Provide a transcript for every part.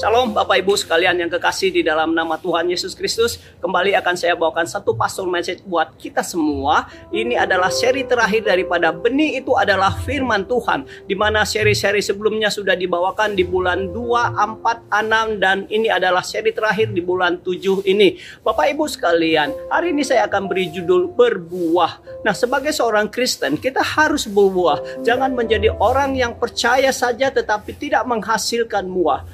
Shalom Bapak Ibu sekalian yang kekasih di dalam nama Tuhan Yesus Kristus. Kembali akan saya bawakan satu pastor message buat kita semua. Ini adalah seri terakhir daripada benih itu adalah firman Tuhan. Di mana seri-seri sebelumnya sudah dibawakan di bulan 2, 4, 6 dan ini adalah seri terakhir di bulan 7 ini. Bapak Ibu sekalian, hari ini saya akan beri judul berbuah. Nah, sebagai seorang Kristen, kita harus berbuah. Jangan menjadi orang yang percaya saja tetapi tidak menghasilkan buah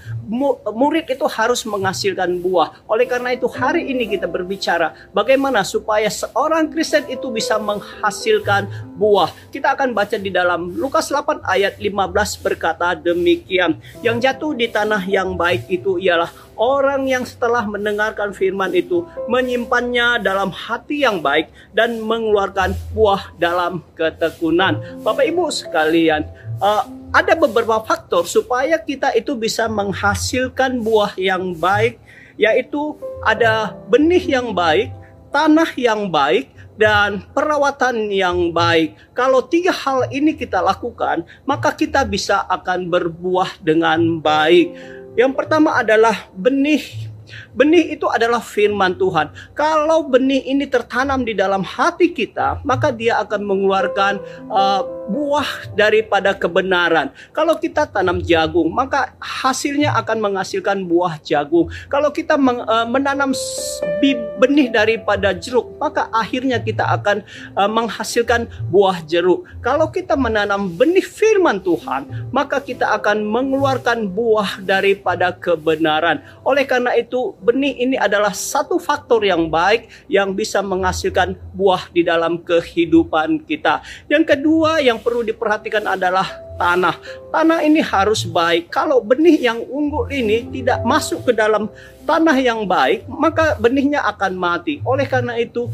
murid itu harus menghasilkan buah. Oleh karena itu hari ini kita berbicara bagaimana supaya seorang Kristen itu bisa menghasilkan buah. Kita akan baca di dalam Lukas 8 ayat 15 berkata demikian. Yang jatuh di tanah yang baik itu ialah orang yang setelah mendengarkan firman itu menyimpannya dalam hati yang baik dan mengeluarkan buah dalam ketekunan. Bapak Ibu sekalian, uh, ada beberapa faktor supaya kita itu bisa menghasilkan buah yang baik, yaitu ada benih yang baik, tanah yang baik, dan perawatan yang baik. Kalau tiga hal ini kita lakukan, maka kita bisa akan berbuah dengan baik. Yang pertama adalah benih Benih itu adalah firman Tuhan. Kalau benih ini tertanam di dalam hati kita, maka dia akan mengeluarkan uh, buah daripada kebenaran. Kalau kita tanam jagung, maka hasilnya akan menghasilkan buah jagung. Kalau kita meng, uh, menanam benih daripada jeruk, maka akhirnya kita akan uh, menghasilkan buah jeruk. Kalau kita menanam benih firman Tuhan, maka kita akan mengeluarkan buah daripada kebenaran. Oleh karena itu, benih ini adalah satu faktor yang baik yang bisa menghasilkan buah di dalam kehidupan kita. Yang kedua yang perlu diperhatikan adalah tanah. Tanah ini harus baik. Kalau benih yang unggul ini tidak masuk ke dalam tanah yang baik, maka benihnya akan mati. Oleh karena itu,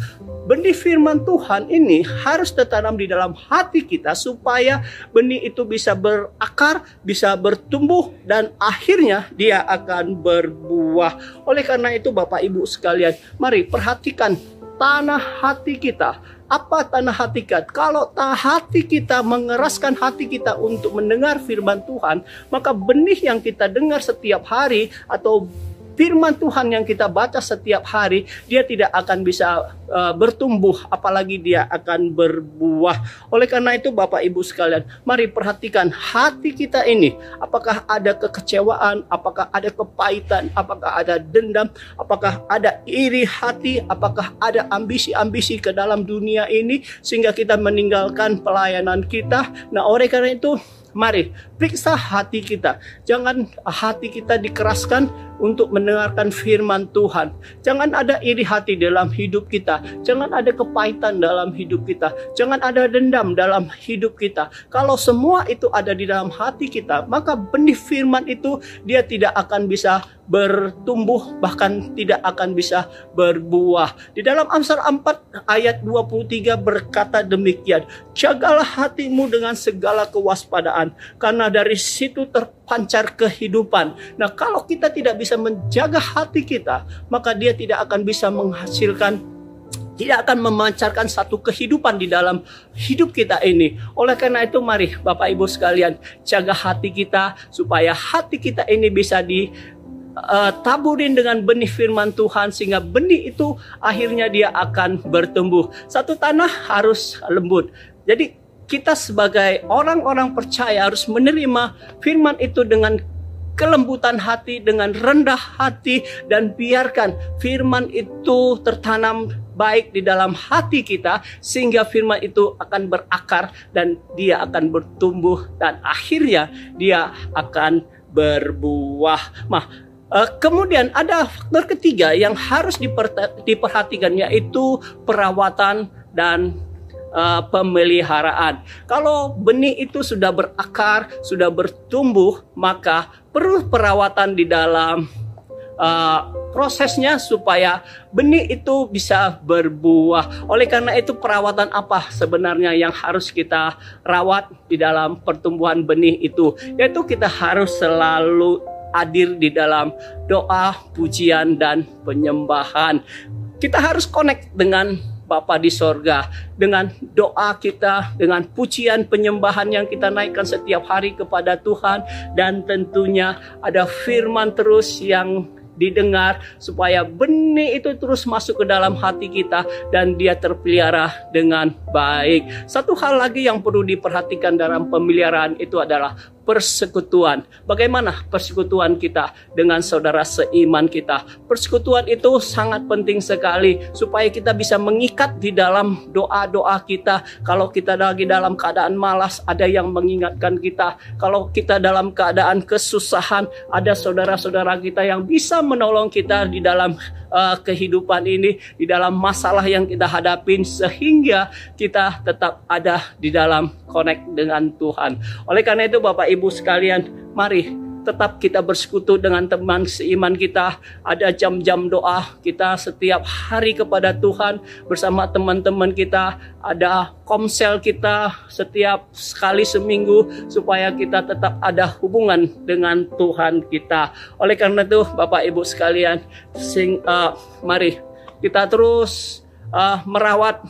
benih firman Tuhan ini harus tertanam di dalam hati kita supaya benih itu bisa berakar, bisa bertumbuh dan akhirnya dia akan berbuah. Oleh karena itu Bapak Ibu sekalian, mari perhatikan tanah hati kita apa tanah hati kita? Kalau hati kita mengeraskan hati kita untuk mendengar firman Tuhan, maka benih yang kita dengar setiap hari atau firman Tuhan yang kita baca setiap hari, dia tidak akan bisa uh, bertumbuh, apalagi dia akan berbuah. Oleh karena itu, Bapak Ibu sekalian, mari perhatikan hati kita ini. Apakah ada kekecewaan, apakah ada kepahitan, apakah ada dendam, apakah ada iri hati, apakah ada ambisi-ambisi ke dalam dunia ini, sehingga kita meninggalkan pelayanan kita. Nah, oleh karena itu, Mari periksa hati kita. Jangan hati kita dikeraskan untuk mendengarkan firman Tuhan. Jangan ada iri hati dalam hidup kita. Jangan ada kepahitan dalam hidup kita. Jangan ada dendam dalam hidup kita. Kalau semua itu ada di dalam hati kita, maka benih firman itu dia tidak akan bisa bertumbuh bahkan tidak akan bisa berbuah. Di dalam Amsal 4 ayat 23 berkata demikian, "Jagalah hatimu dengan segala kewaspadaan, karena dari situ terpancar kehidupan." Nah, kalau kita tidak bisa menjaga hati kita, maka dia tidak akan bisa menghasilkan tidak akan memancarkan satu kehidupan di dalam hidup kita ini. Oleh karena itu mari Bapak Ibu sekalian jaga hati kita supaya hati kita ini bisa di uh, taburin dengan benih firman Tuhan sehingga benih itu akhirnya dia akan bertumbuh. Satu tanah harus lembut. Jadi kita sebagai orang-orang percaya harus menerima firman itu dengan kelembutan hati, dengan rendah hati dan biarkan firman itu tertanam baik di dalam hati kita sehingga firman itu akan berakar dan dia akan bertumbuh dan akhirnya dia akan berbuah. Nah, kemudian ada faktor ketiga yang harus diperhatikan yaitu perawatan dan uh, pemeliharaan. Kalau benih itu sudah berakar, sudah bertumbuh, maka perlu perawatan di dalam uh, prosesnya supaya benih itu bisa berbuah. Oleh karena itu perawatan apa sebenarnya yang harus kita rawat di dalam pertumbuhan benih itu? Yaitu kita harus selalu hadir di dalam doa, pujian, dan penyembahan. Kita harus connect dengan Bapa di sorga. Dengan doa kita, dengan pujian penyembahan yang kita naikkan setiap hari kepada Tuhan. Dan tentunya ada firman terus yang didengar supaya benih itu terus masuk ke dalam hati kita dan dia terpelihara dengan baik. Satu hal lagi yang perlu diperhatikan dalam pemeliharaan itu adalah persekutuan. Bagaimana persekutuan kita dengan saudara seiman kita? Persekutuan itu sangat penting sekali supaya kita bisa mengikat di dalam doa-doa kita. Kalau kita lagi dalam keadaan malas, ada yang mengingatkan kita. Kalau kita dalam keadaan kesusahan, ada saudara-saudara kita yang bisa menolong kita di dalam uh, kehidupan ini, di dalam masalah yang kita hadapin sehingga kita tetap ada di dalam connect dengan Tuhan. Oleh karena itu Bapak Ibu sekalian, mari tetap kita bersekutu dengan teman seiman kita. Ada jam-jam doa kita setiap hari kepada Tuhan bersama teman-teman kita. Ada komsel kita setiap sekali seminggu supaya kita tetap ada hubungan dengan Tuhan kita. Oleh karena itu, Bapak Ibu sekalian, sing, uh, mari kita terus uh, merawat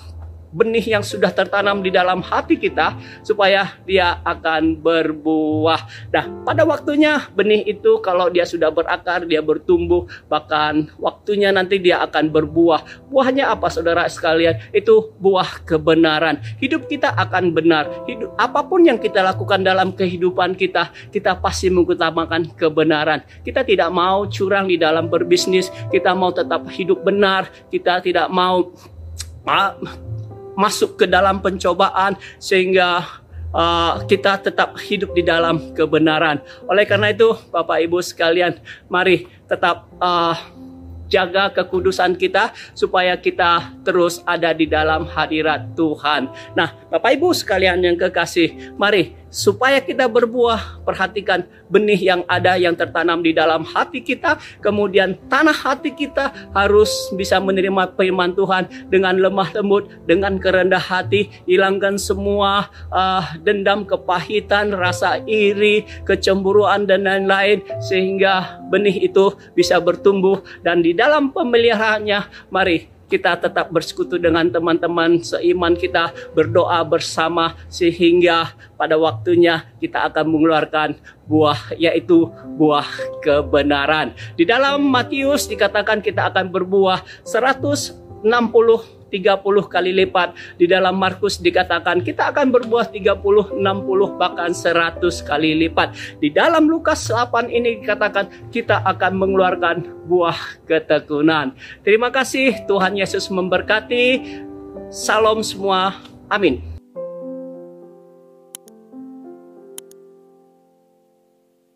benih yang sudah tertanam di dalam hati kita supaya dia akan berbuah. Nah, pada waktunya benih itu kalau dia sudah berakar, dia bertumbuh, bahkan waktunya nanti dia akan berbuah. Buahnya apa Saudara sekalian? Itu buah kebenaran. Hidup kita akan benar. Hidup apa pun yang kita lakukan dalam kehidupan kita, kita pasti mengutamakan kebenaran. Kita tidak mau curang di dalam berbisnis, kita mau tetap hidup benar, kita tidak mau masuk ke dalam pencobaan sehingga uh, kita tetap hidup di dalam kebenaran. Oleh karena itu, Bapak Ibu sekalian, mari tetap uh, jaga kekudusan kita supaya kita terus ada di dalam hadirat Tuhan. Nah, Bapak Ibu sekalian yang kekasih, mari supaya kita berbuah, perhatikan benih yang ada yang tertanam di dalam hati kita, kemudian tanah hati kita harus bisa menerima firman Tuhan dengan lemah lembut, dengan kerendah hati, hilangkan semua uh, dendam, kepahitan, rasa iri, kecemburuan dan lain-lain. Sehingga benih itu bisa bertumbuh. Dan di dalam pemeliharaannya mari kita tetap bersekutu dengan teman-teman seiman kita, berdoa bersama sehingga pada waktunya kita akan mengeluarkan buah yaitu buah kebenaran. Di dalam Matius dikatakan kita akan berbuah 160 30 kali lipat. Di dalam Markus dikatakan kita akan berbuah 30, 60 bahkan 100 kali lipat. Di dalam Lukas 8 ini dikatakan kita akan mengeluarkan buah ketekunan. Terima kasih Tuhan Yesus memberkati. Salam semua. Amin.